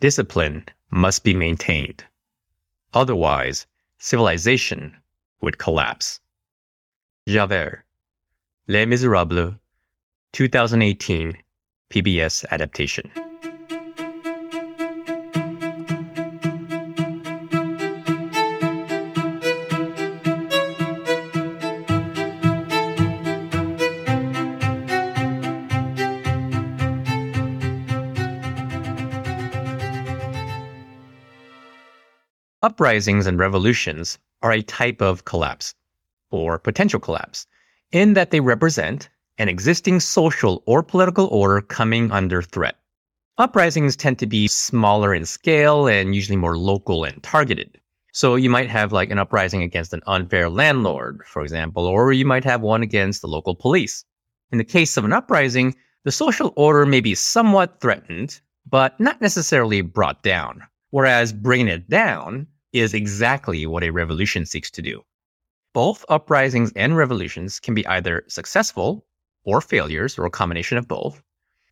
discipline must be maintained. Otherwise, civilization would collapse. Javert, Les Miserables, 2018 PBS adaptation. Uprisings and revolutions are a type of collapse, or potential collapse, in that they represent an existing social or political order coming under threat. Uprisings tend to be smaller in scale and usually more local and targeted. So you might have like an uprising against an unfair landlord, for example, or you might have one against the local police. In the case of an uprising, the social order may be somewhat threatened, but not necessarily brought down. Whereas bringing it down is exactly what a revolution seeks to do. Both uprisings and revolutions can be either successful or failures, or a combination of both.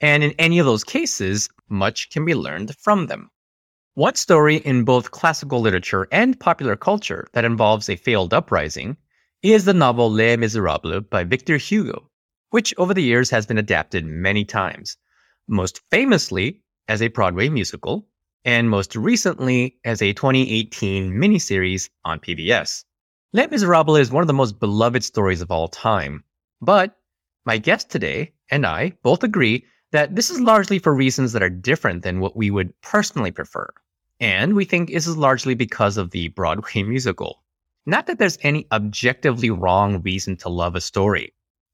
And in any of those cases, much can be learned from them. One story in both classical literature and popular culture that involves a failed uprising is the novel Les Miserables by Victor Hugo, which over the years has been adapted many times, most famously as a Broadway musical, and most recently as a 2018 miniseries on PBS. Les Miserables is one of the most beloved stories of all time, but my guest today and I both agree that this is largely for reasons that are different than what we would personally prefer. And we think this is largely because of the Broadway musical. Not that there's any objectively wrong reason to love a story,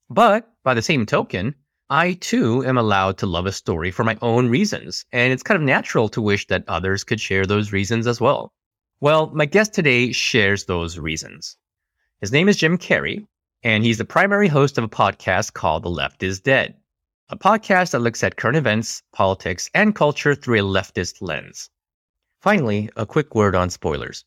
but by the same token, I too am allowed to love a story for my own reasons, and it's kind of natural to wish that others could share those reasons as well. Well, my guest today shares those reasons. His name is Jim Carrey, and he's the primary host of a podcast called The Left is Dead, a podcast that looks at current events, politics, and culture through a leftist lens. Finally, a quick word on spoilers.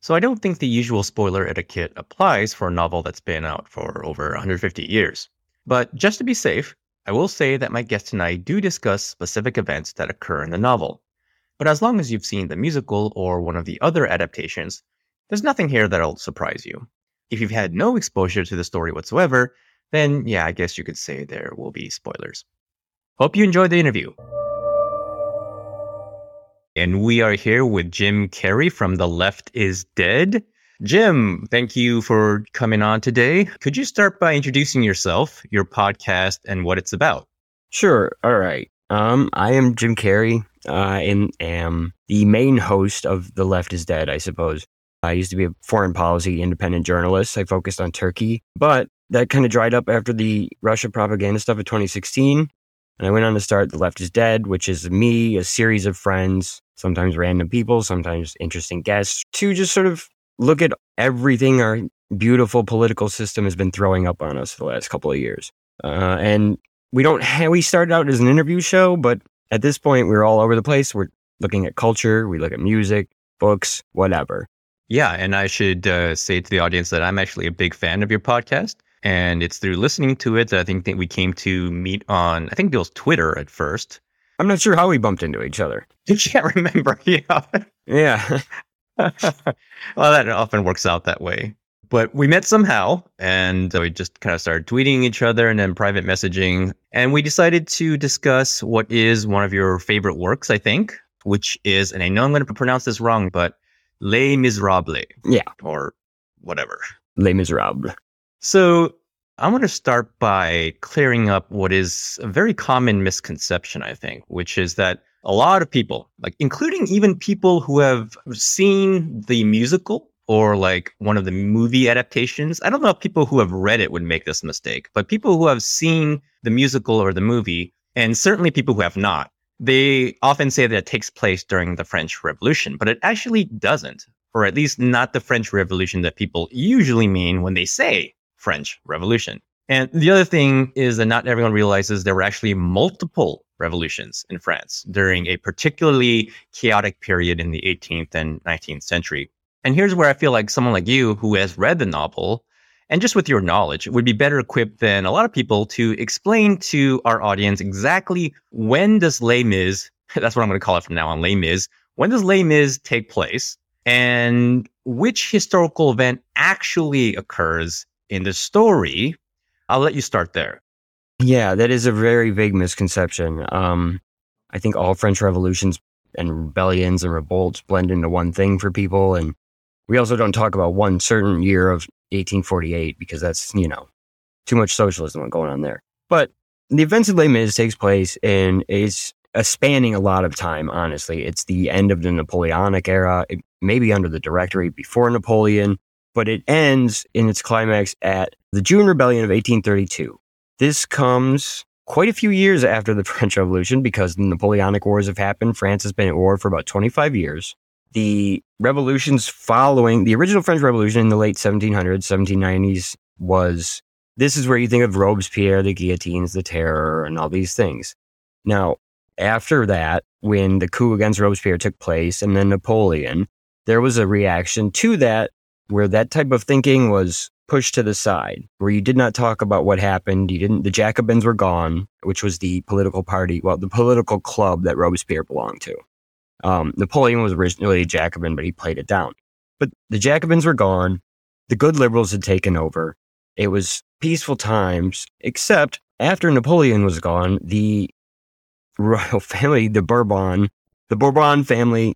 So I don't think the usual spoiler etiquette applies for a novel that's been out for over 150 years. But just to be safe, I will say that my guest and I do discuss specific events that occur in the novel. But as long as you've seen the musical or one of the other adaptations, there's nothing here that'll surprise you. If you've had no exposure to the story whatsoever, then yeah, I guess you could say there will be spoilers. Hope you enjoyed the interview. And we are here with Jim Carrey from The Left is Dead. Jim, thank you for coming on today. Could you start by introducing yourself, your podcast, and what it's about? Sure. All right. Um, I am Jim Carrey. I am the main host of The Left is Dead, I suppose. I used to be a foreign policy independent journalist. I focused on Turkey, but that kind of dried up after the Russia propaganda stuff of 2016. And I went on to start The Left is Dead, which is me, a series of friends, sometimes random people, sometimes interesting guests, to just sort of look at everything our beautiful political system has been throwing up on us for the last couple of years. Uh, and we don't ha- we started out as an interview show, but at this point we're all over the place. We're looking at culture, we look at music, books, whatever. Yeah, and I should uh, say to the audience that I'm actually a big fan of your podcast. And it's through listening to it that I think that we came to meet on, I think it was Twitter at first. I'm not sure how we bumped into each other. You can't remember. Yeah. Yeah. well, that often works out that way. But we met somehow and we just kind of started tweeting each other and then private messaging. And we decided to discuss what is one of your favorite works, I think, which is, and I know I'm going to pronounce this wrong, but Les Miserables. Yeah. Or whatever. Les Miserables. So I want to start by clearing up what is a very common misconception, I think, which is that a lot of people, like including even people who have seen the musical or like one of the movie adaptations. I don't know if people who have read it would make this mistake, but people who have seen the musical or the movie, and certainly people who have not, they often say that it takes place during the French Revolution, but it actually doesn't, or at least not the French Revolution that people usually mean when they say French Revolution. And the other thing is that not everyone realizes there were actually multiple revolutions in France during a particularly chaotic period in the 18th and 19th century. And here's where I feel like someone like you who has read the novel and just with your knowledge would be better equipped than a lot of people to explain to our audience exactly when does Les Mis That's what I'm going to call it from now on. Les Mis. When does Les Mis take place? And which historical event actually occurs in the story? I'll let you start there. Yeah, that is a very big misconception. Um, I think all French revolutions and rebellions and revolts blend into one thing for people. And we also don't talk about one certain year of 1848 because that's, you know, too much socialism going on there. But the events of Les Mis takes place and is a spanning a lot of time, honestly. It's the end of the Napoleonic era, it may be under the Directory before Napoleon, but it ends in its climax at the June Rebellion of 1832. This comes quite a few years after the French Revolution because the Napoleonic Wars have happened. France has been at war for about 25 years. The revolutions following the original French Revolution in the late 1700s, 1790s was this is where you think of Robespierre, the guillotines, the terror, and all these things. Now, after that, when the coup against Robespierre took place and then Napoleon, there was a reaction to that where that type of thinking was pushed to the side, where you did not talk about what happened. You didn't, the Jacobins were gone, which was the political party, well, the political club that Robespierre belonged to. Um, Napoleon was originally a Jacobin, but he played it down. But the Jacobins were gone. The good liberals had taken over. It was peaceful times, except after Napoleon was gone, the royal family, the Bourbon, the Bourbon family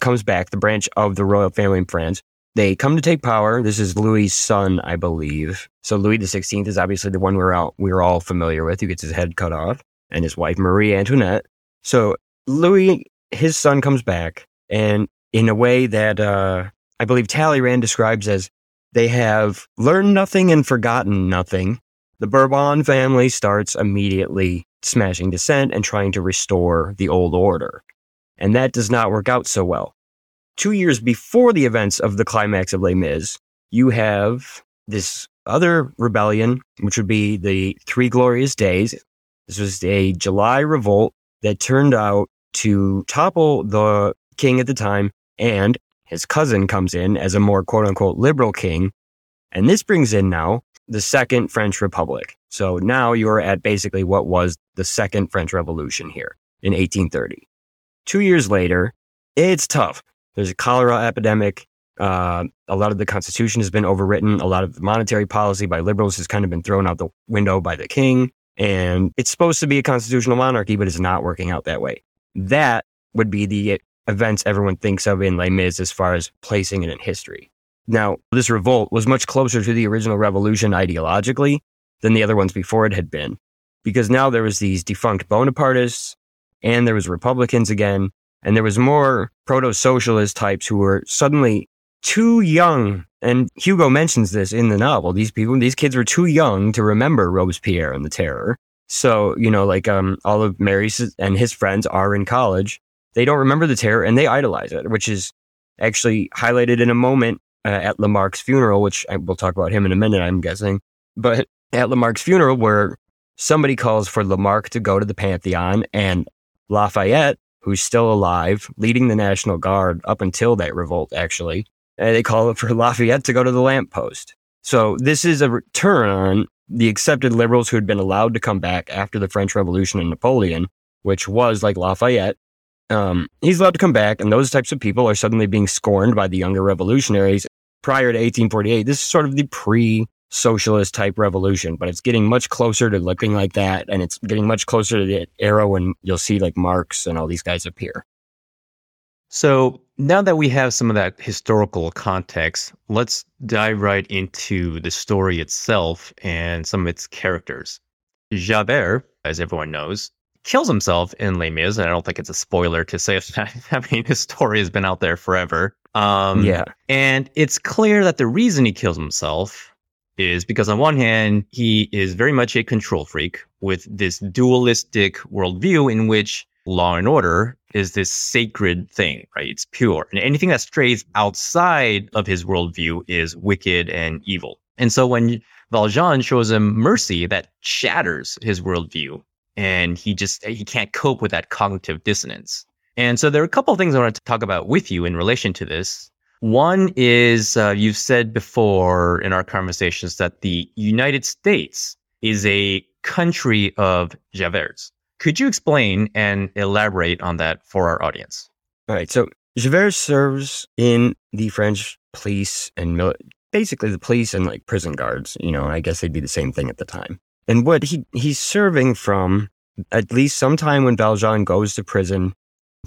comes back, the branch of the royal family in France. They come to take power. This is Louis's son, I believe. So Louis the Sixteenth is obviously the one we're all we're all familiar with, who gets his head cut off, and his wife Marie Antoinette. So Louis, his son, comes back, and in a way that uh, I believe Talleyrand describes as they have learned nothing and forgotten nothing. The Bourbon family starts immediately smashing dissent and trying to restore the old order. And that does not work out so well. Two years before the events of the climax of Les Mis, you have this other rebellion, which would be the Three Glorious Days. This was a July revolt that turned out to topple the king at the time, and his cousin comes in as a more quote unquote liberal king. And this brings in now the Second French Republic. So now you're at basically what was the Second French Revolution here in 1830. Two years later, it's tough. There's a cholera epidemic. Uh, a lot of the Constitution has been overwritten. A lot of monetary policy by liberals has kind of been thrown out the window by the king. And it's supposed to be a constitutional monarchy, but it's not working out that way. That would be the events everyone thinks of in Les Mis as far as placing it in history. Now, this revolt was much closer to the original revolution ideologically than the other ones before it had been, because now there was these defunct Bonapartists, and there was Republicans again, and there was more proto-socialist types who were suddenly too young. And Hugo mentions this in the novel. These people, these kids were too young to remember Robespierre and the terror. So, you know, like, um, all of Marius and his friends are in college. They don't remember the terror and they idolize it, which is actually highlighted in a moment uh, at Lamarque's funeral, which I, we'll talk about him in a minute, I'm guessing. But at Lamarque's funeral, where somebody calls for Lamarck to go to the Pantheon and Lafayette, who's still alive, leading the National Guard up until that revolt, actually, and they call it for Lafayette to go to the lamppost. So this is a return on the accepted liberals who had been allowed to come back after the French Revolution and Napoleon, which was like Lafayette, um, he's allowed to come back, and those types of people are suddenly being scorned by the younger revolutionaries. Prior to 1848, this is sort of the pre socialist type revolution, but it's getting much closer to looking like that, and it's getting much closer to the era when you'll see like Marx and all these guys appear. So now that we have some of that historical context, let's dive right into the story itself and some of its characters. Javert, as everyone knows, kills himself in Les Mis, and I don't think it's a spoiler to say that. I mean, his story has been out there forever. Um, yeah. And it's clear that the reason he kills himself is because, on one hand, he is very much a control freak with this dualistic worldview in which law and order is this sacred thing, right? It's pure. And anything that strays outside of his worldview is wicked and evil. And so when Valjean shows him mercy that shatters his worldview, and he just he can't cope with that cognitive dissonance. And so there are a couple of things I want to talk about with you in relation to this. One is uh, you've said before in our conversations that the United States is a country of Javerts. Could you explain and elaborate on that for our audience? All right. So Javert serves in the French police and mil- basically the police and like prison guards. You know, I guess they'd be the same thing at the time. And what he he's serving from at least sometime when Valjean goes to prison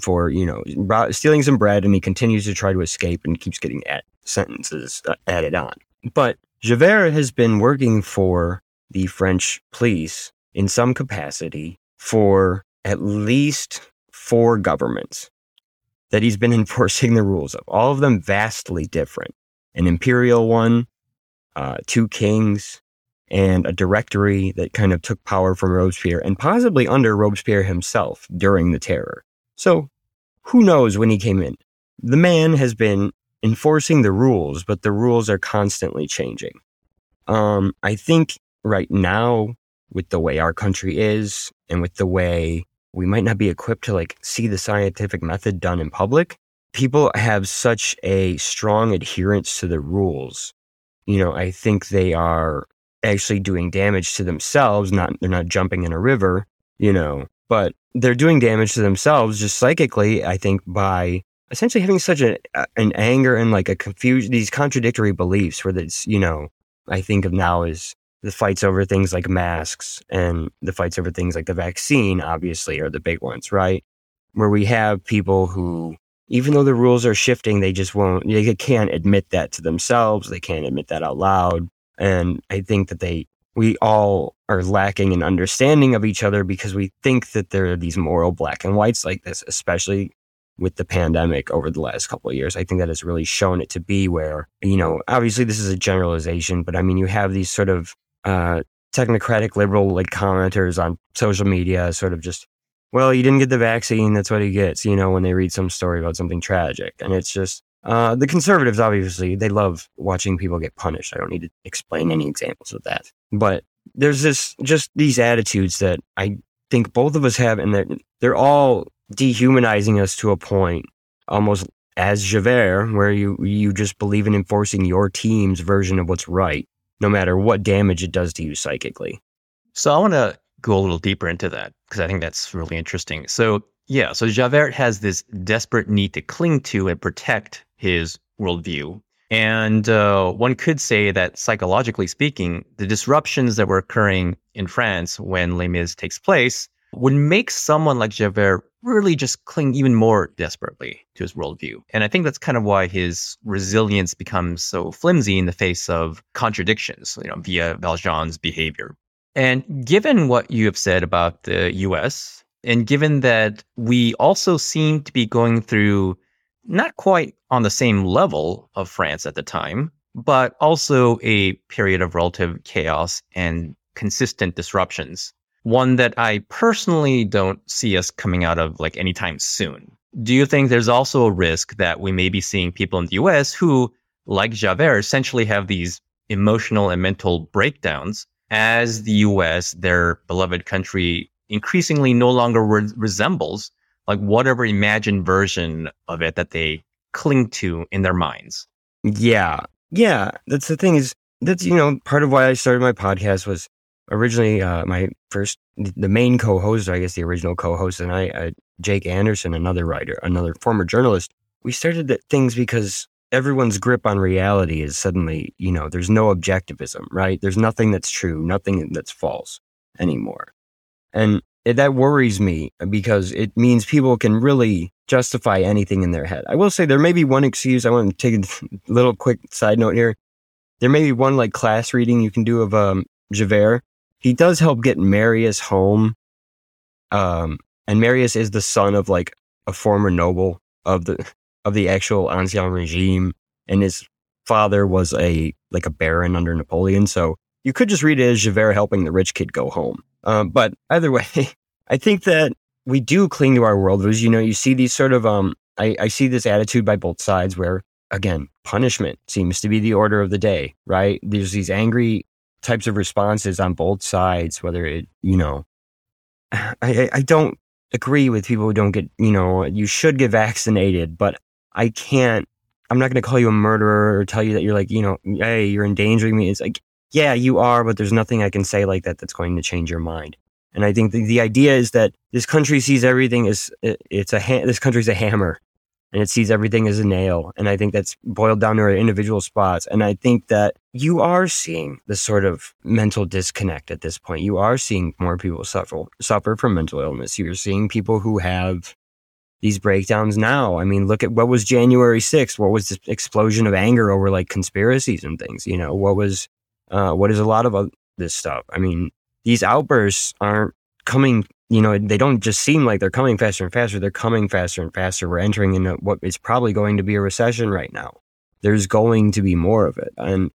for you know stealing some bread, and he continues to try to escape and keeps getting at sentences uh, added on. But Javert has been working for the French police in some capacity for at least four governments that he's been enforcing the rules of, all of them vastly different. An imperial one, uh, two kings, and a directory that kind of took power from Robespierre and possibly under Robespierre himself during the terror. So who knows when he came in? The man has been enforcing the rules, but the rules are constantly changing. Um, I think right now, with the way our country is and with the way we might not be equipped to like see the scientific method done in public, people have such a strong adherence to the rules. You know, I think they are actually doing damage to themselves. Not, they're not jumping in a river, you know, but they're doing damage to themselves just psychically, I think, by essentially having such a, an anger and like a confusion, these contradictory beliefs where it's, you know, I think of now as the fights over things like masks and the fights over things like the vaccine, obviously, are the big ones, right? Where we have people who, even though the rules are shifting, they just won't, they can't admit that to themselves. They can't admit that out loud. And I think that they, we all are lacking in understanding of each other because we think that there are these moral black and whites like this, especially with the pandemic over the last couple of years. I think that has really shown it to be where, you know, obviously this is a generalization, but I mean, you have these sort of uh, technocratic liberal like commenters on social media sort of just well you didn't get the vaccine that's what he gets you know when they read some story about something tragic and it's just uh, the conservatives obviously they love watching people get punished i don't need to explain any examples of that but there's this just these attitudes that i think both of us have and they're, they're all dehumanizing us to a point almost as javert where you you just believe in enforcing your team's version of what's right no matter what damage it does to you psychically. So I want to go a little deeper into that because I think that's really interesting. So, yeah, so Javert has this desperate need to cling to and protect his worldview. And uh, one could say that psychologically speaking, the disruptions that were occurring in France when Les Mis takes place would make someone like Javert really just cling even more desperately to his worldview. And I think that's kind of why his resilience becomes so flimsy in the face of contradictions, you know, via Valjean's behavior. And given what you have said about the US, and given that we also seem to be going through not quite on the same level of France at the time, but also a period of relative chaos and consistent disruptions one that I personally don't see us coming out of like anytime soon. Do you think there's also a risk that we may be seeing people in the US who, like Javert, essentially have these emotional and mental breakdowns as the US, their beloved country, increasingly no longer re- resembles like whatever imagined version of it that they cling to in their minds? Yeah. Yeah. That's the thing is, that's, you know, part of why I started my podcast was originally uh, my first the main co-host i guess the original co-host and i uh, jake anderson another writer another former journalist we started things because everyone's grip on reality is suddenly you know there's no objectivism right there's nothing that's true nothing that's false anymore and it, that worries me because it means people can really justify anything in their head i will say there may be one excuse i want to take a little quick side note here there may be one like class reading you can do of um, javert he does help get Marius home. Um, and Marius is the son of like a former noble of the of the actual Ancien regime, and his father was a like a baron under Napoleon. So you could just read it as Javert helping the rich kid go home. Um, but either way, I think that we do cling to our worldviews. You know, you see these sort of um, I, I see this attitude by both sides where again, punishment seems to be the order of the day, right? There's these angry types of responses on both sides, whether it, you know, I, I don't agree with people who don't get, you know, you should get vaccinated, but I can't, I'm not going to call you a murderer or tell you that you're like, you know, hey, you're endangering me. It's like, yeah, you are, but there's nothing I can say like that that's going to change your mind. And I think the, the idea is that this country sees everything as it's a ha- this country's a hammer, and it sees everything as a nail. And I think that's boiled down to our individual spots. And I think that you are seeing the sort of mental disconnect at this point. You are seeing more people suffer suffer from mental illness. You're seeing people who have these breakdowns now. I mean, look at what was January 6th. What was this explosion of anger over like conspiracies and things? You know, what was, uh, what is a lot of this stuff? I mean, these outbursts aren't coming, you know, they don't just seem like they're coming faster and faster. They're coming faster and faster. We're entering into what is probably going to be a recession right now. There's going to be more of it. And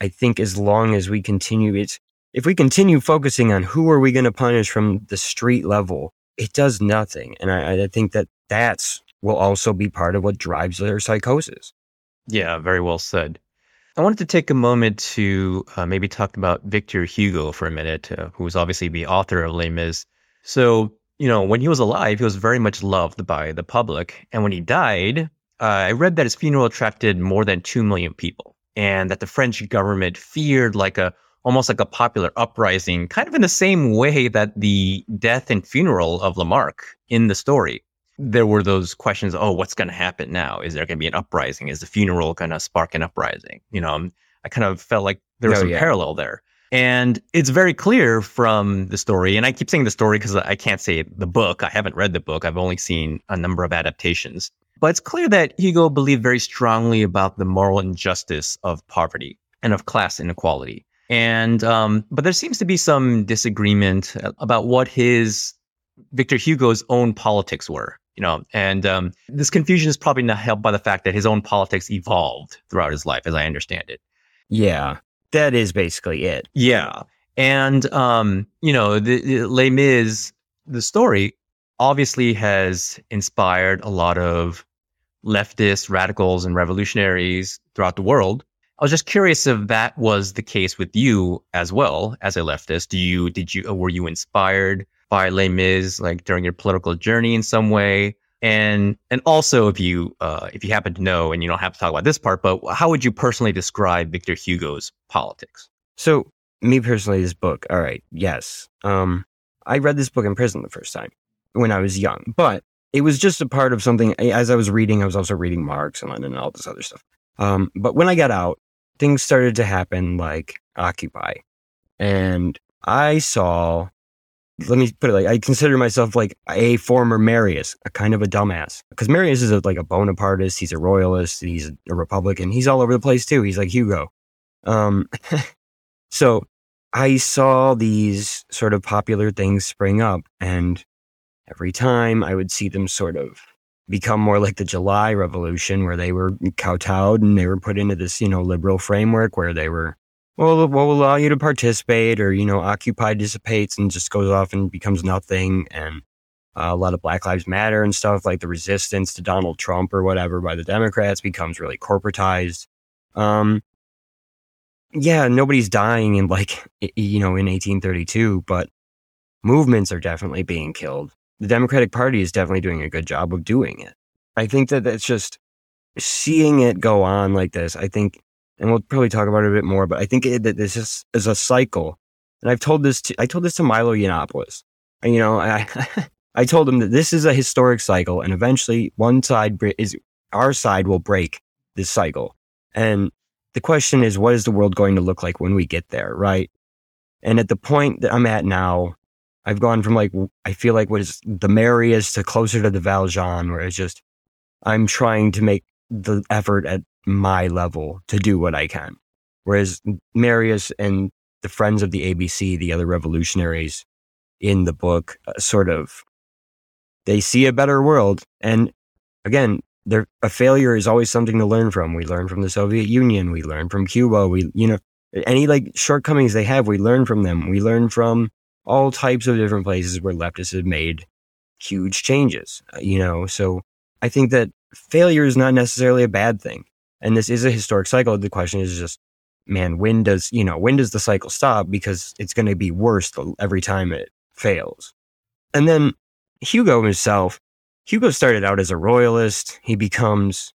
I think as long as we continue, it's, if we continue focusing on who are we going to punish from the street level, it does nothing. And I, I think that that's will also be part of what drives their psychosis. Yeah, very well said. I wanted to take a moment to uh, maybe talk about Victor Hugo for a minute, uh, who was obviously the author of Les Mis. So, you know, when he was alive, he was very much loved by the public. And when he died, uh, I read that his funeral attracted more than 2 million people and that the French government feared like a almost like a popular uprising, kind of in the same way that the death and funeral of Lamarque in the story there were those questions oh what's going to happen now? Is there going to be an uprising? Is the funeral going to spark an uprising? You know um, i kind of felt like there was oh, some yeah. parallel there. And it's very clear from the story and i keep saying the story because i can't say the book. I haven't read the book. I've only seen a number of adaptations. But it's clear that hugo believed very strongly about the moral injustice of poverty and of class inequality. And um, but there seems to be some disagreement about what his victor hugo's own politics were you know, and um, this confusion is probably not helped by the fact that his own politics evolved throughout his life, as I understand it. Yeah, that is basically it. Yeah, and um, you know, the, the Les Mis, the story obviously has inspired a lot of leftists, radicals, and revolutionaries throughout the world. I was just curious if that was the case with you as well as a leftist. Do you did you were you inspired by Les Mis, like during your political journey in some way? And and also, if you uh, if you happen to know, and you don't have to talk about this part, but how would you personally describe Victor Hugo's politics? So, me personally, this book. All right, yes, um, I read this book in prison the first time when I was young, but it was just a part of something. As I was reading, I was also reading Marx and Lenin and all this other stuff. Um, but when I got out, things started to happen like Occupy, and I saw let me put it like I consider myself like a former Marius, a kind of a dumbass. Because Marius is a, like a Bonapartist, he's a royalist, he's a Republican, he's all over the place too. He's like Hugo. Um, so I saw these sort of popular things spring up, and every time I would see them sort of become more like the July Revolution, where they were kowtowed and they were put into this, you know, liberal framework where they were well, will allow you to participate, or you know, Occupy dissipates and just goes off and becomes nothing, and uh, a lot of Black Lives Matter and stuff like the resistance to Donald Trump or whatever by the Democrats becomes really corporatized. Um, yeah, nobody's dying in like you know in 1832, but movements are definitely being killed. The Democratic Party is definitely doing a good job of doing it. I think that that's just seeing it go on like this. I think and we'll probably talk about it a bit more. But I think that this is, is a cycle, and I've told this to I told this to Milo Yiannopoulos. And, you know, I I told him that this is a historic cycle, and eventually one side is our side will break this cycle. And the question is, what is the world going to look like when we get there, right? And at the point that I'm at now, I've gone from like I feel like what is the Marius to closer to the Valjean, where it's just I'm trying to make the effort at my level to do what I can. Whereas Marius and the friends of the ABC, the other revolutionaries in the book, uh, sort of, they see a better world. And again, a failure is always something to learn from. We learn from the Soviet Union. We learn from Cuba. We, you know, any like shortcomings they have, we learn from them. We learn from all types of different places where leftists have made huge changes, uh, you know. So I think that failure is not necessarily a bad thing and this is a historic cycle. The question is just, man, when does, you know, when does the cycle stop? Because it's going to be worse every time it fails. And then Hugo himself, Hugo started out as a royalist. He becomes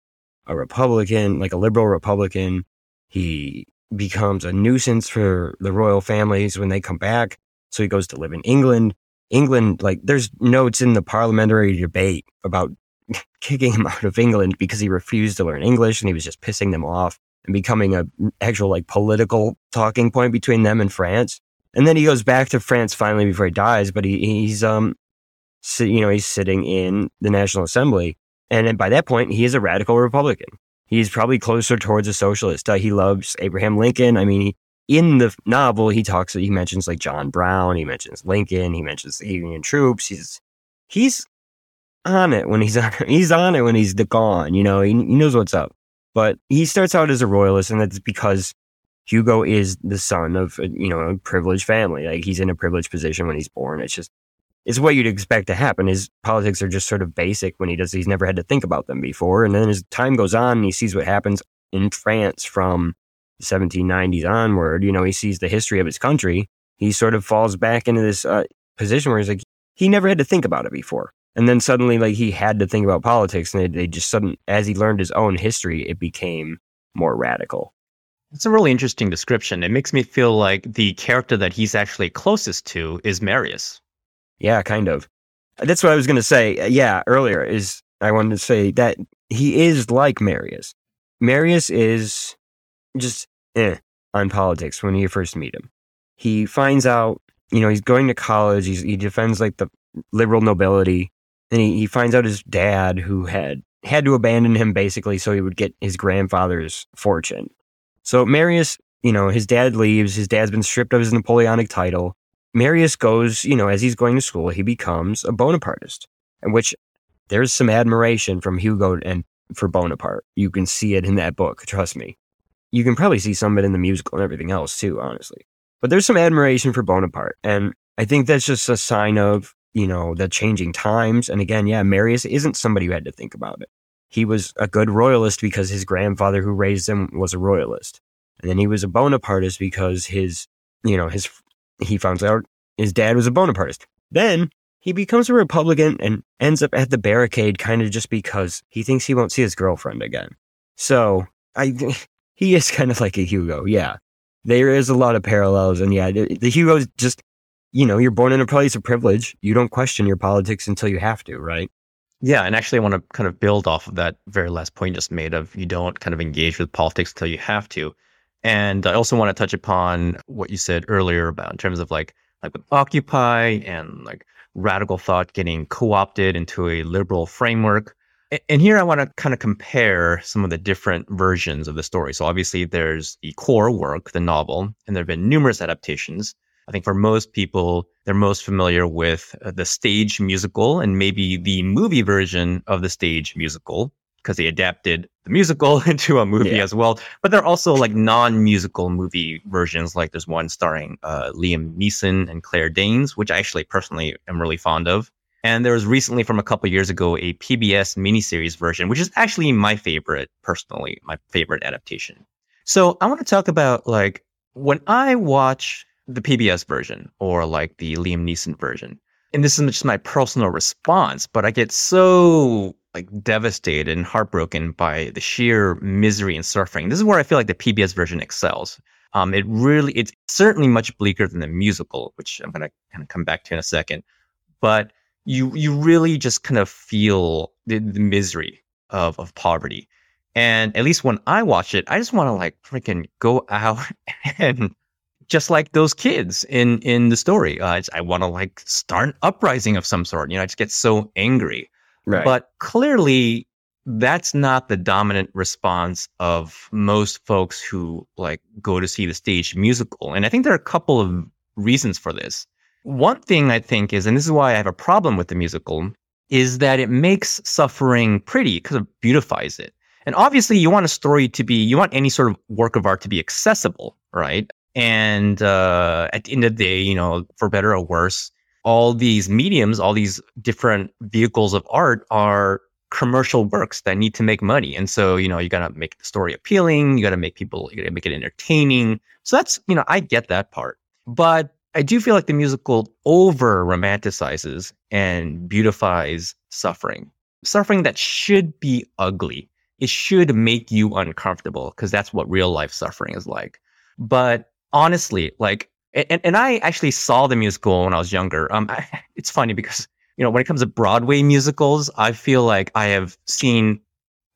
a Republican, like a liberal Republican. He becomes a nuisance for the royal families when they come back. So he goes to live in England. England, like, there's notes in the parliamentary debate about kicking him out of England because he refused to learn English and he was just pissing them off and becoming a actual like political talking point between them and France. And then he goes back to France finally before he dies, but he, he's um, so, you know, he's sitting in the National Assembly, and by that point, he is a radical Republican. He's probably closer towards a socialist. Uh, he loves Abraham Lincoln. I mean, he, in the novel, he talks, he mentions like John Brown, he mentions Lincoln, he mentions the Union troops. He's he's on it when he's on, he's on it when he's gone. You know, he, he knows what's up. But he starts out as a royalist, and that's because Hugo is the son of you know a privileged family. Like he's in a privileged position when he's born. It's just it's what you'd expect to happen. His politics are just sort of basic when he does. He's never had to think about them before, and then as time goes on, he sees what happens in France from the 1790s onward. You know, he sees the history of his country. He sort of falls back into this uh, position where he's like, he never had to think about it before. And then suddenly, like he had to think about politics, and they, they just sudden, as he learned his own history, it became more radical. It's a really interesting description. It makes me feel like the character that he's actually closest to is Marius. Yeah, kind of. That's what I was going to say. Yeah, earlier is I wanted to say that he is like Marius. Marius is just eh on politics when you first meet him. He finds out, you know, he's going to college. He's, he defends like the liberal nobility and he, he finds out his dad, who had had to abandon him basically so he would get his grandfather's fortune. So Marius, you know, his dad leaves. His dad's been stripped of his Napoleonic title. Marius goes, you know, as he's going to school, he becomes a Bonapartist, in which there's some admiration from Hugo and for Bonaparte. You can see it in that book, trust me. You can probably see some of it in the musical and everything else too, honestly. But there's some admiration for Bonaparte. And I think that's just a sign of you know, the changing times. And again, yeah, Marius isn't somebody who had to think about it. He was a good royalist because his grandfather who raised him was a royalist. And then he was a Bonapartist because his, you know, his, he found out his dad was a Bonapartist. Then he becomes a Republican and ends up at the barricade kind of just because he thinks he won't see his girlfriend again. So I, he is kind of like a Hugo. Yeah. There is a lot of parallels. And yeah, the, the Hugo's just, you know, you're born in a place of privilege. You don't question your politics until you have to, right? Yeah, and actually, I want to kind of build off of that very last point just made of you don't kind of engage with politics until you have to. And I also want to touch upon what you said earlier about in terms of like like with Occupy and like radical thought getting co-opted into a liberal framework. And here I want to kind of compare some of the different versions of the story. So obviously there's the core work, the novel, and there have been numerous adaptations. I think for most people, they're most familiar with uh, the stage musical and maybe the movie version of the stage musical because they adapted the musical into a movie yeah. as well. But there are also like non-musical movie versions. Like there's one starring uh, Liam Neeson and Claire Danes, which I actually personally am really fond of. And there was recently from a couple years ago a PBS miniseries version, which is actually my favorite personally, my favorite adaptation. So I want to talk about like when I watch the PBS version or like the Liam Neeson version. And this is just my personal response, but I get so like devastated and heartbroken by the sheer misery and suffering. This is where I feel like the PBS version excels. Um, it really, it's certainly much bleaker than the musical, which I'm gonna kind of come back to in a second. But you you really just kind of feel the, the misery of of poverty. And at least when I watch it, I just want to like freaking go out and just like those kids in in the story. Uh, I want to like start an uprising of some sort. You know, I just get so angry. Right. But clearly, that's not the dominant response of most folks who like go to see the stage musical. And I think there are a couple of reasons for this. One thing I think is, and this is why I have a problem with the musical, is that it makes suffering pretty because it beautifies it. And obviously, you want a story to be, you want any sort of work of art to be accessible, right? And uh, at the end of the day, you know, for better or worse, all these mediums, all these different vehicles of art are commercial works that need to make money. And so, you know, you got to make the story appealing. You got to make people, you got to make it entertaining. So that's, you know, I get that part. But I do feel like the musical over romanticizes and beautifies suffering, suffering that should be ugly. It should make you uncomfortable because that's what real life suffering is like. But honestly, like And, and I actually saw the musical when I was younger. Um, I, it's funny because you know when it comes to Broadway musicals, I feel like I have seen.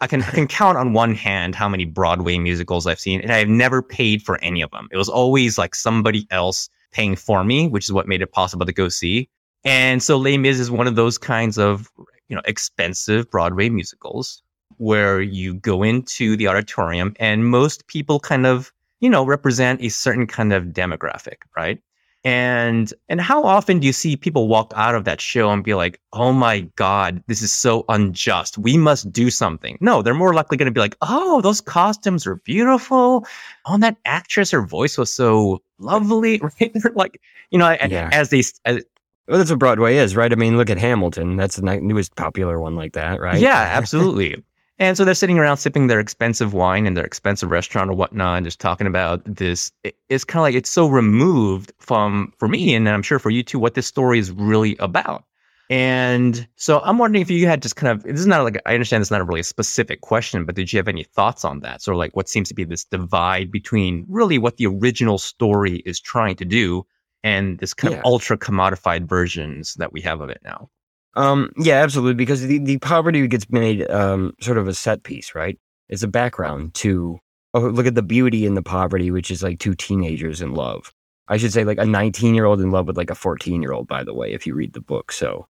I can I can count on one hand how many Broadway musicals I've seen, and I have never paid for any of them. It was always like somebody else paying for me, which is what made it possible to go see. And so Les Mis is one of those kinds of you know expensive Broadway musicals where you go into the auditorium and most people kind of you know represent a certain kind of demographic, right? And and how often do you see people walk out of that show and be like, "Oh my god, this is so unjust. We must do something." No, they're more likely going to be like, "Oh, those costumes are beautiful. Oh, that actress, her voice was so lovely." Right? They're like, you know, yeah. as they as, well, that's what Broadway is, right? I mean, look at Hamilton. That's the newest popular one like that, right? Yeah, absolutely. And so they're sitting around sipping their expensive wine in their expensive restaurant or whatnot, and just talking about this. It's kind of like it's so removed from, for me, and I'm sure for you too, what this story is really about. And so I'm wondering if you had just kind of, this is not like, I understand it's not a really specific question, but did you have any thoughts on that? Sort of like what seems to be this divide between really what the original story is trying to do and this kind yeah. of ultra commodified versions that we have of it now. Um, yeah, absolutely. Because the, the poverty gets made um, sort of a set piece, right? It's a background to oh, look at the beauty in the poverty, which is like two teenagers in love. I should say like a 19 year old in love with like a 14 year old, by the way, if you read the book. So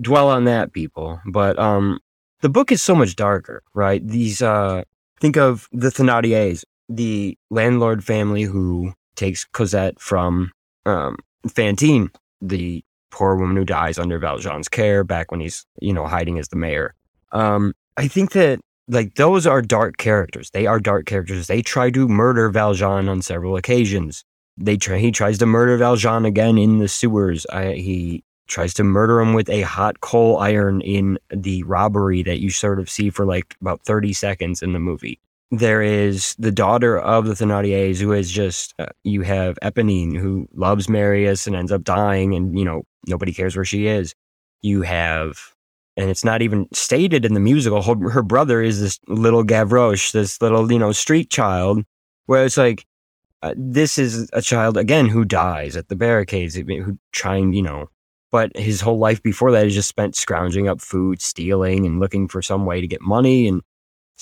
dwell on that, people. But um, the book is so much darker, right? These uh, think of the Thénardiers, the landlord family who takes Cosette from um, Fantine, the poor woman who dies under Valjean's care back when he's, you know, hiding as the mayor. Um, I think that like those are dark characters. They are dark characters. They try to murder Valjean on several occasions. They try, he tries to murder Valjean again in the sewers. I, he tries to murder him with a hot coal iron in the robbery that you sort of see for like about 30 seconds in the movie there is the daughter of the Thénardiers who is just uh, you have Eponine who loves Marius and ends up dying and you know nobody cares where she is. You have and it's not even stated in the musical her, her brother is this little Gavroche, this little you know street child where it's like uh, this is a child again who dies at the barricades who trying you know but his whole life before that is just spent scrounging up food, stealing and looking for some way to get money and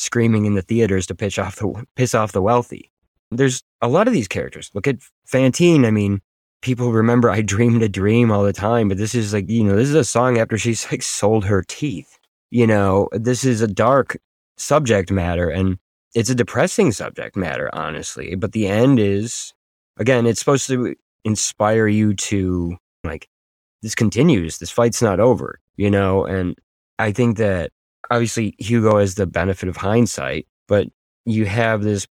screaming in the theaters to pitch off the piss off the wealthy. There's a lot of these characters. Look at Fantine. I mean, people remember I dreamed a dream all the time, but this is like, you know, this is a song after she's like sold her teeth. You know, this is a dark subject matter and it's a depressing subject matter, honestly. But the end is, again, it's supposed to inspire you to like, this continues. This fight's not over, you know? And I think that obviously Hugo has the benefit of hindsight, but you have this.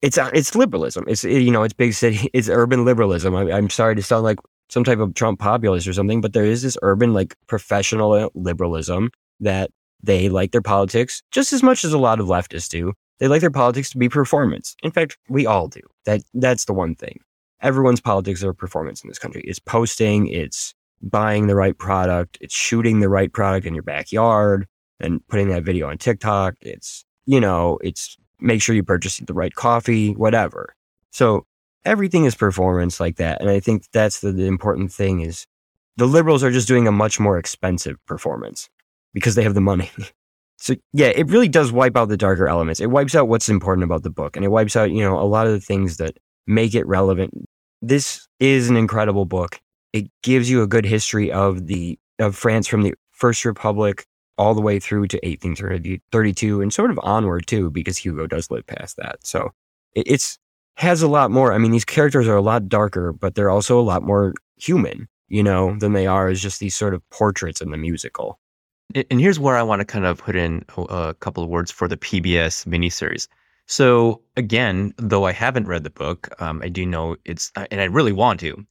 It's uh, it's liberalism. It's you know it's big city. It's urban liberalism. I, I'm sorry to sound like some type of Trump populist or something, but there is this urban like professional liberalism that they like their politics just as much as a lot of leftists do. They like their politics to be performance. In fact, we all do. That that's the one thing. Everyone's politics are performance in this country. It's posting. It's buying the right product, it's shooting the right product in your backyard and putting that video on TikTok. It's, you know, it's make sure you purchase the right coffee, whatever. So everything is performance like that. And I think that's the, the important thing is the liberals are just doing a much more expensive performance because they have the money. so yeah, it really does wipe out the darker elements. It wipes out what's important about the book and it wipes out, you know, a lot of the things that make it relevant. This is an incredible book it gives you a good history of the of France from the First Republic all the way through to 1832 and sort of onward too, because Hugo does live past that. So it, it's has a lot more. I mean, these characters are a lot darker, but they're also a lot more human, you know, than they are as just these sort of portraits in the musical. And here's where I want to kind of put in a couple of words for the PBS miniseries. So again, though I haven't read the book, um, I do know it's, and I really want to.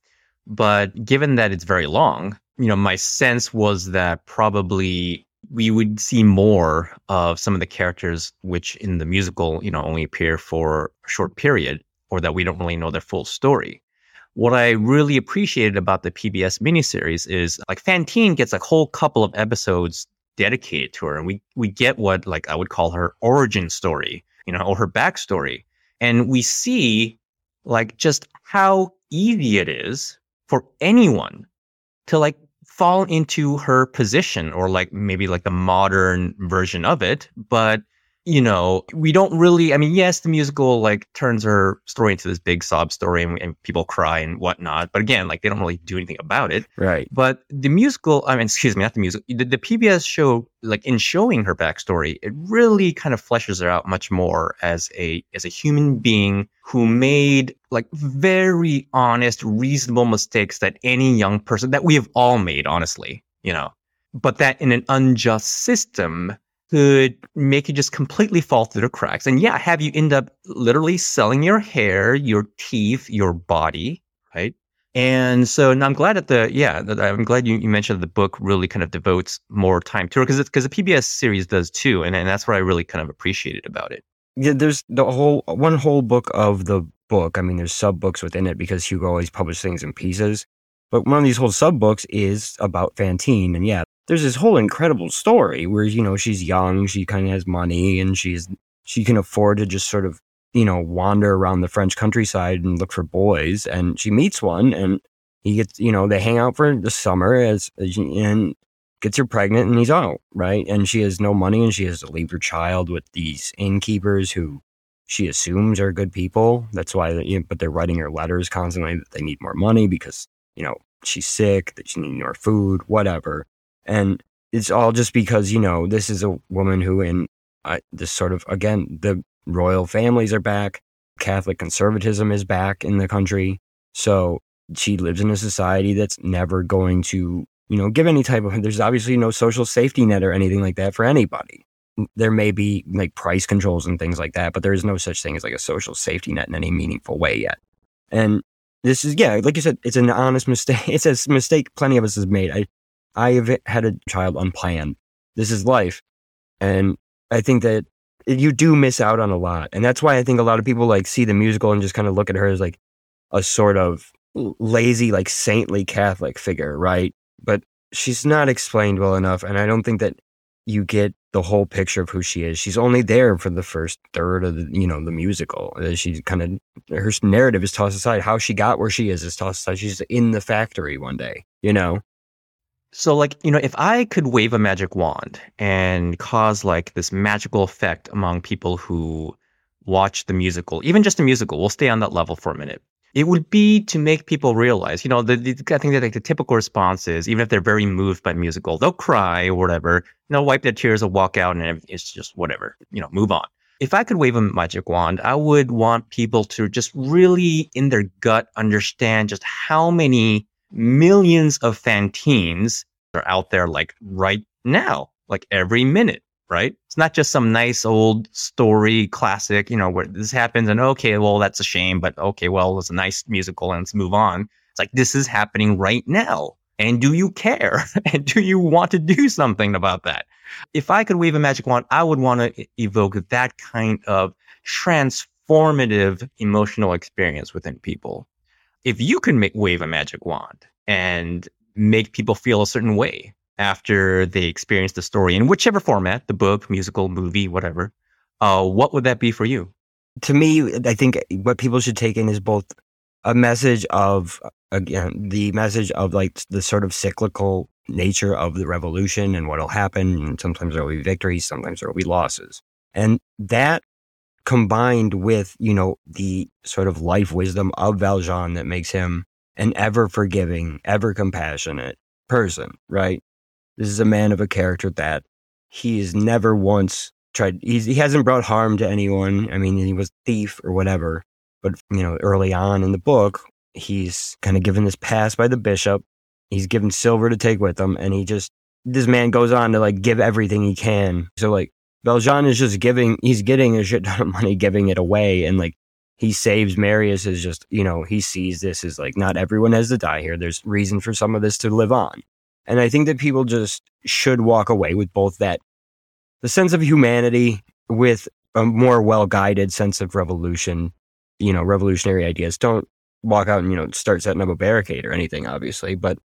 But given that it's very long, you know, my sense was that probably we would see more of some of the characters which in the musical, you know, only appear for a short period or that we don't really know their full story. What I really appreciated about the PBS miniseries is like Fantine gets a whole couple of episodes dedicated to her and we we get what like I would call her origin story, you know, or her backstory. And we see like just how easy it is for anyone to like fall into her position or like maybe like the modern version of it but you know, we don't really, I mean, yes, the musical like turns her story into this big sob story and, and, people cry and whatnot. But again, like they don't really do anything about it. Right. But the musical, I mean, excuse me, not the musical, the, the PBS show, like in showing her backstory, it really kind of fleshes her out much more as a, as a human being who made like very honest, reasonable mistakes that any young person that we have all made, honestly, you know, but that in an unjust system, could make you just completely fall through the cracks. And yeah, have you end up literally selling your hair, your teeth, your body, right? And so and I'm glad that the, yeah, that I'm glad you, you mentioned the book really kind of devotes more time to it because because the PBS series does too. And, and that's what I really kind of appreciated about it. Yeah, there's the whole, one whole book of the book. I mean, there's sub books within it because Hugo always published things in pieces. But one of these whole sub books is about Fantine. And yeah, there's this whole incredible story where, you know, she's young, she kind of has money and she's, she can afford to just sort of, you know, wander around the French countryside and look for boys. And she meets one and he gets, you know, they hang out for the summer as, and gets her pregnant and he's out, right? And she has no money and she has to leave her child with these innkeepers who she assumes are good people. That's why, you know, but they're writing her letters constantly that they need more money because, you know, she's sick, that she needs more food, whatever. And it's all just because, you know, this is a woman who, in uh, this sort of, again, the royal families are back, Catholic conservatism is back in the country. So she lives in a society that's never going to, you know, give any type of, there's obviously no social safety net or anything like that for anybody. There may be like price controls and things like that, but there is no such thing as like a social safety net in any meaningful way yet. And this is, yeah, like you said, it's an honest mistake. It's a mistake plenty of us has made. I, I have had a child unplanned. This is life. And I think that you do miss out on a lot. And that's why I think a lot of people like see the musical and just kind of look at her as like a sort of lazy, like saintly Catholic figure, right? But she's not explained well enough. And I don't think that you get the whole picture of who she is. She's only there for the first third of the, you know, the musical. Uh, she's kind of, her narrative is tossed aside. How she got where she is is tossed aside. She's in the factory one day, you know? So, like, you know, if I could wave a magic wand and cause like this magical effect among people who watch the musical, even just a musical, we'll stay on that level for a minute. It would be to make people realize, you know, the, the I think that like the typical response is, even if they're very moved by musical, they'll cry or whatever, they'll wipe their tears, they'll walk out, and it's just whatever, you know, move on. If I could wave a magic wand, I would want people to just really, in their gut, understand just how many millions of Fantines are out there like right now, like every minute, right? It's not just some nice old story classic, you know, where this happens and okay, well, that's a shame, but okay, well, it's a nice musical and let's move on. It's like this is happening right now. And do you care? and do you want to do something about that? If I could wave a magic wand, I would want to evoke that kind of transformative emotional experience within people if you can make, wave a magic wand and make people feel a certain way after they experience the story in whichever format, the book, musical, movie, whatever, uh, what would that be for you? To me, I think what people should take in is both a message of, again, the message of like the sort of cyclical nature of the revolution and what'll happen. And sometimes there will be victories, sometimes there will be losses. And that combined with, you know, the sort of life wisdom of Valjean that makes him an ever forgiving, ever compassionate person, right? This is a man of a character that he's never once tried, he hasn't brought harm to anyone. I mean, he was thief or whatever. But, you know, early on in the book, he's kind of given this pass by the bishop. He's given silver to take with him. And he just, this man goes on to like give everything he can. So, like, Valjean is just giving, he's getting a shit ton of money, giving it away. And like, he saves Marius is just, you know, he sees this as like, not everyone has to die here. There's reason for some of this to live on. And I think that people just should walk away with both that, the sense of humanity with a more well guided sense of revolution, you know, revolutionary ideas. Don't walk out and, you know, start setting up a barricade or anything, obviously. But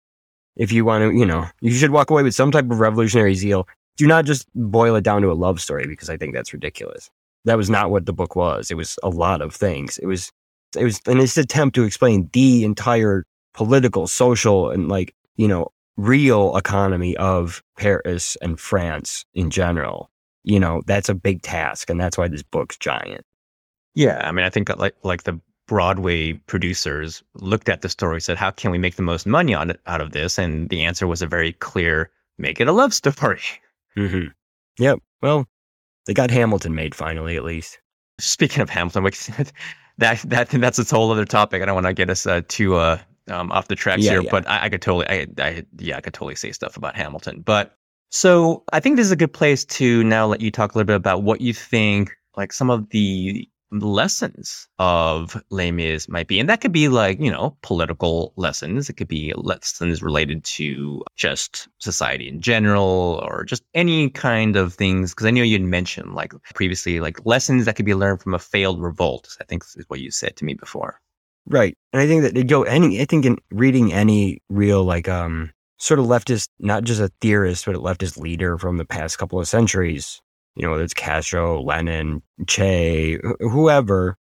if you want to, you know, you should walk away with some type of revolutionary zeal. Do not just boil it down to a love story because I think that's ridiculous that was not what the book was. It was a lot of things. It was It was in its attempt to explain the entire political, social, and like, you know, real economy of Paris and France in general. You know, that's a big task. And that's why this book's giant. Yeah. I mean, I think like, like the Broadway producers looked at the story, said, how can we make the most money on it, out of this? And the answer was a very clear, make it a love story. Mm-hmm. Yep. Well, they got Hamilton made finally, at least. Speaking of Hamilton, that that that's a whole other topic. I don't want to get us uh, too uh, um, off the tracks Yeah, here, yeah. but I, I could totally, I, I, yeah, I could totally say stuff about Hamilton. But so I think this is a good place to now let you talk a little bit about what you think, like some of the lessons of Les Mis might be, and that could be like you know political lessons. It could be lessons related to just society in general, or just any kind of things. Because I know you'd mentioned like previously, like lessons that could be learned from a failed revolt. I think is what you said to me before. Right. And I think that Joe, any, I think in reading any real, like, um, sort of leftist, not just a theorist, but a leftist leader from the past couple of centuries, you know, whether it's Castro, Lenin, Che, whoever,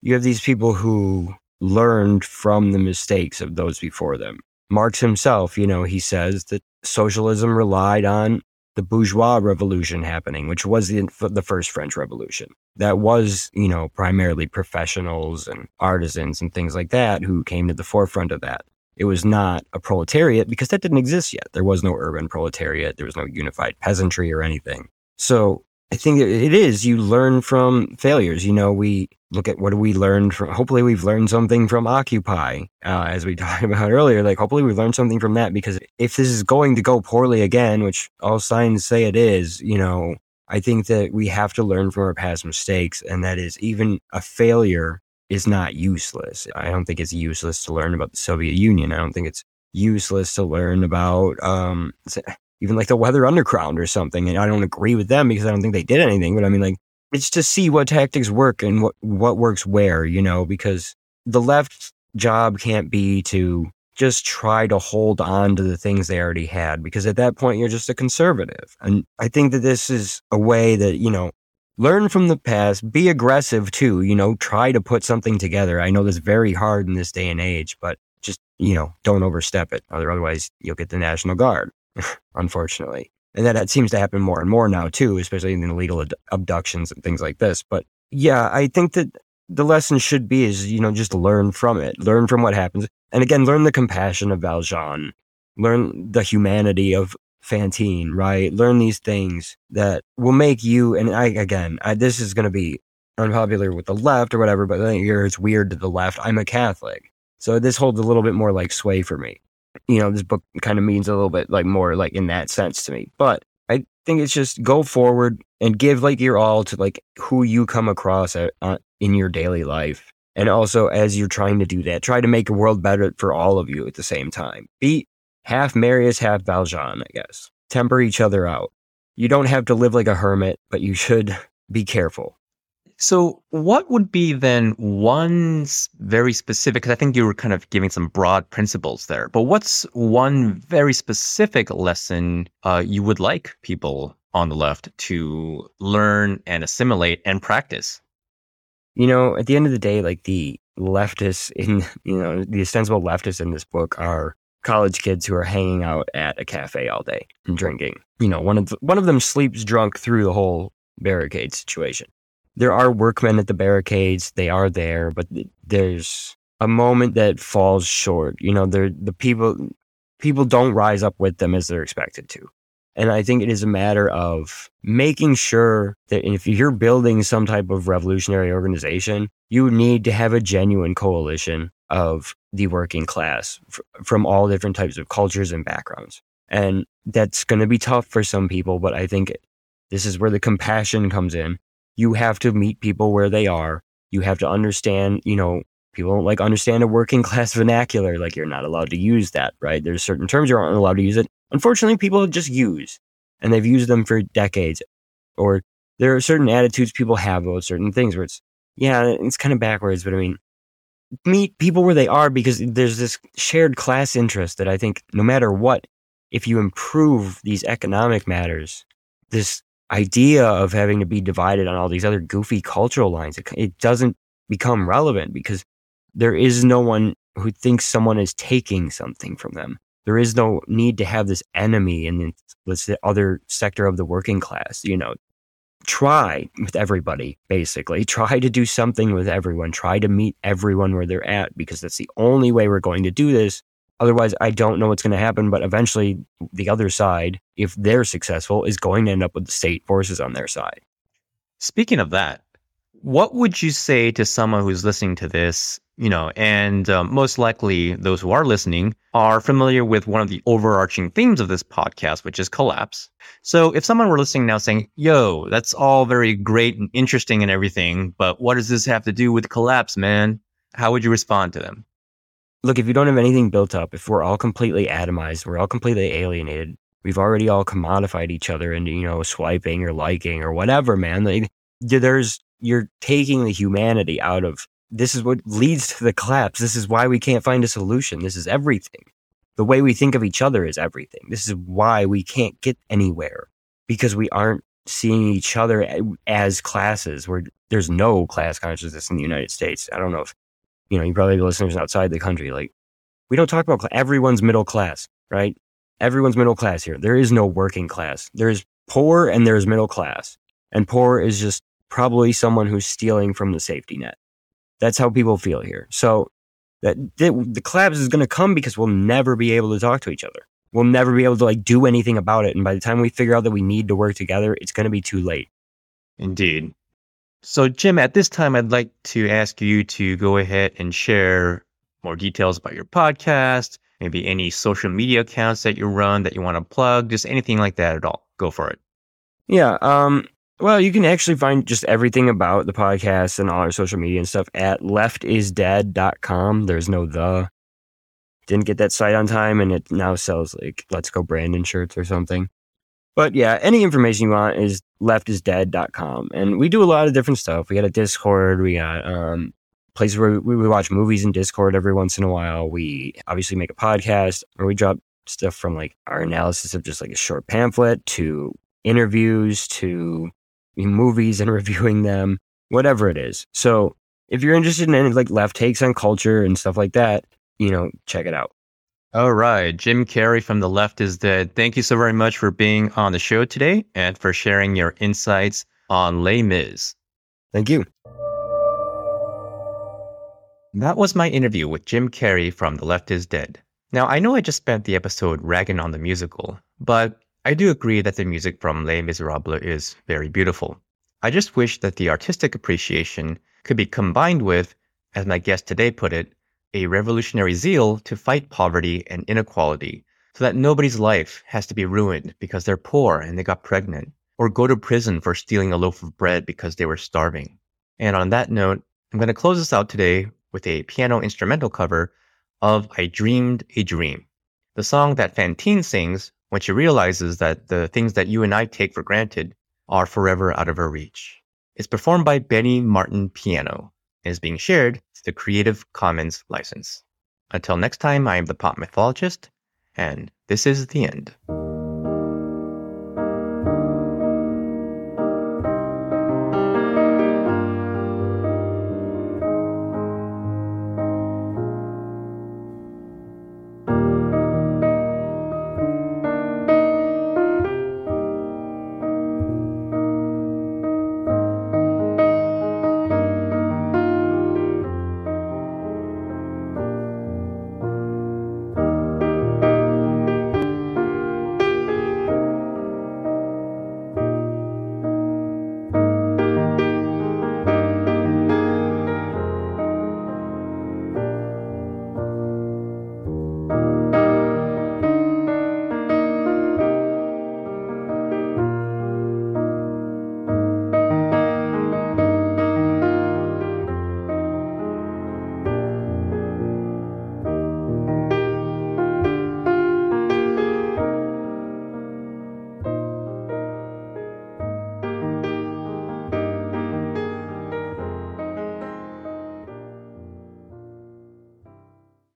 you have these people who learned from the mistakes of those before them. Marx himself, you know, he says that socialism relied on the bourgeois revolution happening, which was the, the first French Revolution. That was, you know, primarily professionals and artisans and things like that who came to the forefront of that. It was not a proletariat because that didn't exist yet. There was no urban proletariat. There was no unified peasantry or anything. So I think it is. You learn from failures. You know, we look at what do we learn from. Hopefully, we've learned something from Occupy, uh, as we talked about earlier. Like, hopefully, we've learned something from that because if this is going to go poorly again, which all signs say it is, you know, I think that we have to learn from our past mistakes, and that is even a failure is not useless. I don't think it's useless to learn about the Soviet Union. I don't think it's useless to learn about um, even like the Weather Underground or something. And I don't agree with them because I don't think they did anything. But I mean, like, it's to see what tactics work and what what works where, you know, because the left's job can't be to just try to hold on to the things they already had because at that point you're just a conservative. And I think that this is a way that, you know, learn from the past, be aggressive too, you know, try to put something together. I know that's very hard in this day and age, but just, you know, don't overstep it. Otherwise you'll get the National Guard, unfortunately. And that, seems to happen more and more now too, especially in illegal abductions and things like this. But yeah, I think that the lesson should be is, you know, just learn from it, learn from what happens. And again, learn the compassion of Valjean, learn the humanity of Fantine, right? Learn these things that will make you, and I, again, I, this is going to be unpopular with the left or whatever, but it's weird to the left. I'm a Catholic. So this holds a little bit more like sway for me. You know, this book kind of means a little bit like more like in that sense to me. But I think it's just go forward and give like your all to like who you come across at, uh, in your daily life. And also, as you're trying to do that, try to make a world better for all of you at the same time. Be half Marius, half Valjean, I guess. Temper each other out. You don't have to live like a hermit, but you should be careful. So, what would be then one very specific? Because I think you were kind of giving some broad principles there, but what's one very specific lesson uh, you would like people on the left to learn and assimilate and practice? You know, at the end of the day, like the leftists in, you know, the ostensible leftists in this book are college kids who are hanging out at a cafe all day and drinking. You know, one of the, one of them sleeps drunk through the whole barricade situation. There are workmen at the barricades; they are there, but there's a moment that falls short. You know, they're the people people don't rise up with them as they're expected to. And I think it is a matter of making sure that if you're building some type of revolutionary organization, you need to have a genuine coalition of the working class f- from all different types of cultures and backgrounds. And that's going to be tough for some people, but I think this is where the compassion comes in. You have to meet people where they are. You have to understand, you know, people don't like understand a working class vernacular. Like you're not allowed to use that, right? There's certain terms you aren't allowed to use it. Unfortunately, people just use and they've used them for decades. Or there are certain attitudes people have about certain things where it's, yeah, it's kind of backwards, but I mean, meet people where they are because there's this shared class interest that I think no matter what, if you improve these economic matters, this idea of having to be divided on all these other goofy cultural lines, it, it doesn't become relevant because there is no one who thinks someone is taking something from them. There is no need to have this enemy in this other sector of the working class. You know, try with everybody, basically. Try to do something with everyone. Try to meet everyone where they're at because that's the only way we're going to do this. Otherwise, I don't know what's going to happen. But eventually, the other side, if they're successful, is going to end up with the state forces on their side. Speaking of that, what would you say to someone who's listening to this you know, and um, most likely those who are listening are familiar with one of the overarching themes of this podcast, which is collapse. So if someone were listening now saying, yo, that's all very great and interesting and everything, but what does this have to do with collapse, man? How would you respond to them? Look, if you don't have anything built up, if we're all completely atomized, we're all completely alienated, we've already all commodified each other into, you know, swiping or liking or whatever, man. Like, there's, you're taking the humanity out of this is what leads to the collapse. This is why we can't find a solution. This is everything. The way we think of each other is everything. This is why we can't get anywhere because we aren't seeing each other as classes where there's no class consciousness in the United States. I don't know if, you know, you probably have listeners outside the country. Like, we don't talk about everyone's middle class, right? Everyone's middle class here. There is no working class. There's poor and there's middle class. And poor is just probably someone who's stealing from the safety net. That's how people feel here. So that the, the collapse is going to come because we'll never be able to talk to each other. We'll never be able to like do anything about it. And by the time we figure out that we need to work together, it's going to be too late. Indeed. So, Jim, at this time, I'd like to ask you to go ahead and share more details about your podcast, maybe any social media accounts that you run that you want to plug, just anything like that at all. Go for it. Yeah. Um, well, you can actually find just everything about the podcast and all our social media and stuff at leftisdead.com. There's no the. Didn't get that site on time and it now sells like Let's Go Brandon shirts or something. But yeah, any information you want is leftisdead.com. And we do a lot of different stuff. We got a Discord, we got um places where we, we watch movies in Discord every once in a while. We obviously make a podcast where we drop stuff from like our analysis of just like a short pamphlet to interviews to movies and reviewing them, whatever it is. So if you're interested in any like left takes on culture and stuff like that, you know, check it out. All right. Jim Carrey from The Left is Dead. Thank you so very much for being on the show today and for sharing your insights on Les Mis. Thank you. That was my interview with Jim Carrey from The Left is Dead. Now, I know I just spent the episode ragging on the musical, but I do agree that the music from Les Miserables is very beautiful. I just wish that the artistic appreciation could be combined with, as my guest today put it, a revolutionary zeal to fight poverty and inequality so that nobody's life has to be ruined because they're poor and they got pregnant, or go to prison for stealing a loaf of bread because they were starving. And on that note, I'm going to close this out today with a piano instrumental cover of I Dreamed a Dream, the song that Fantine sings when she realizes that the things that you and I take for granted are forever out of her reach. It's performed by Benny Martin Piano and is being shared through the Creative Commons license. Until next time, I am the pop mythologist, and this is the end.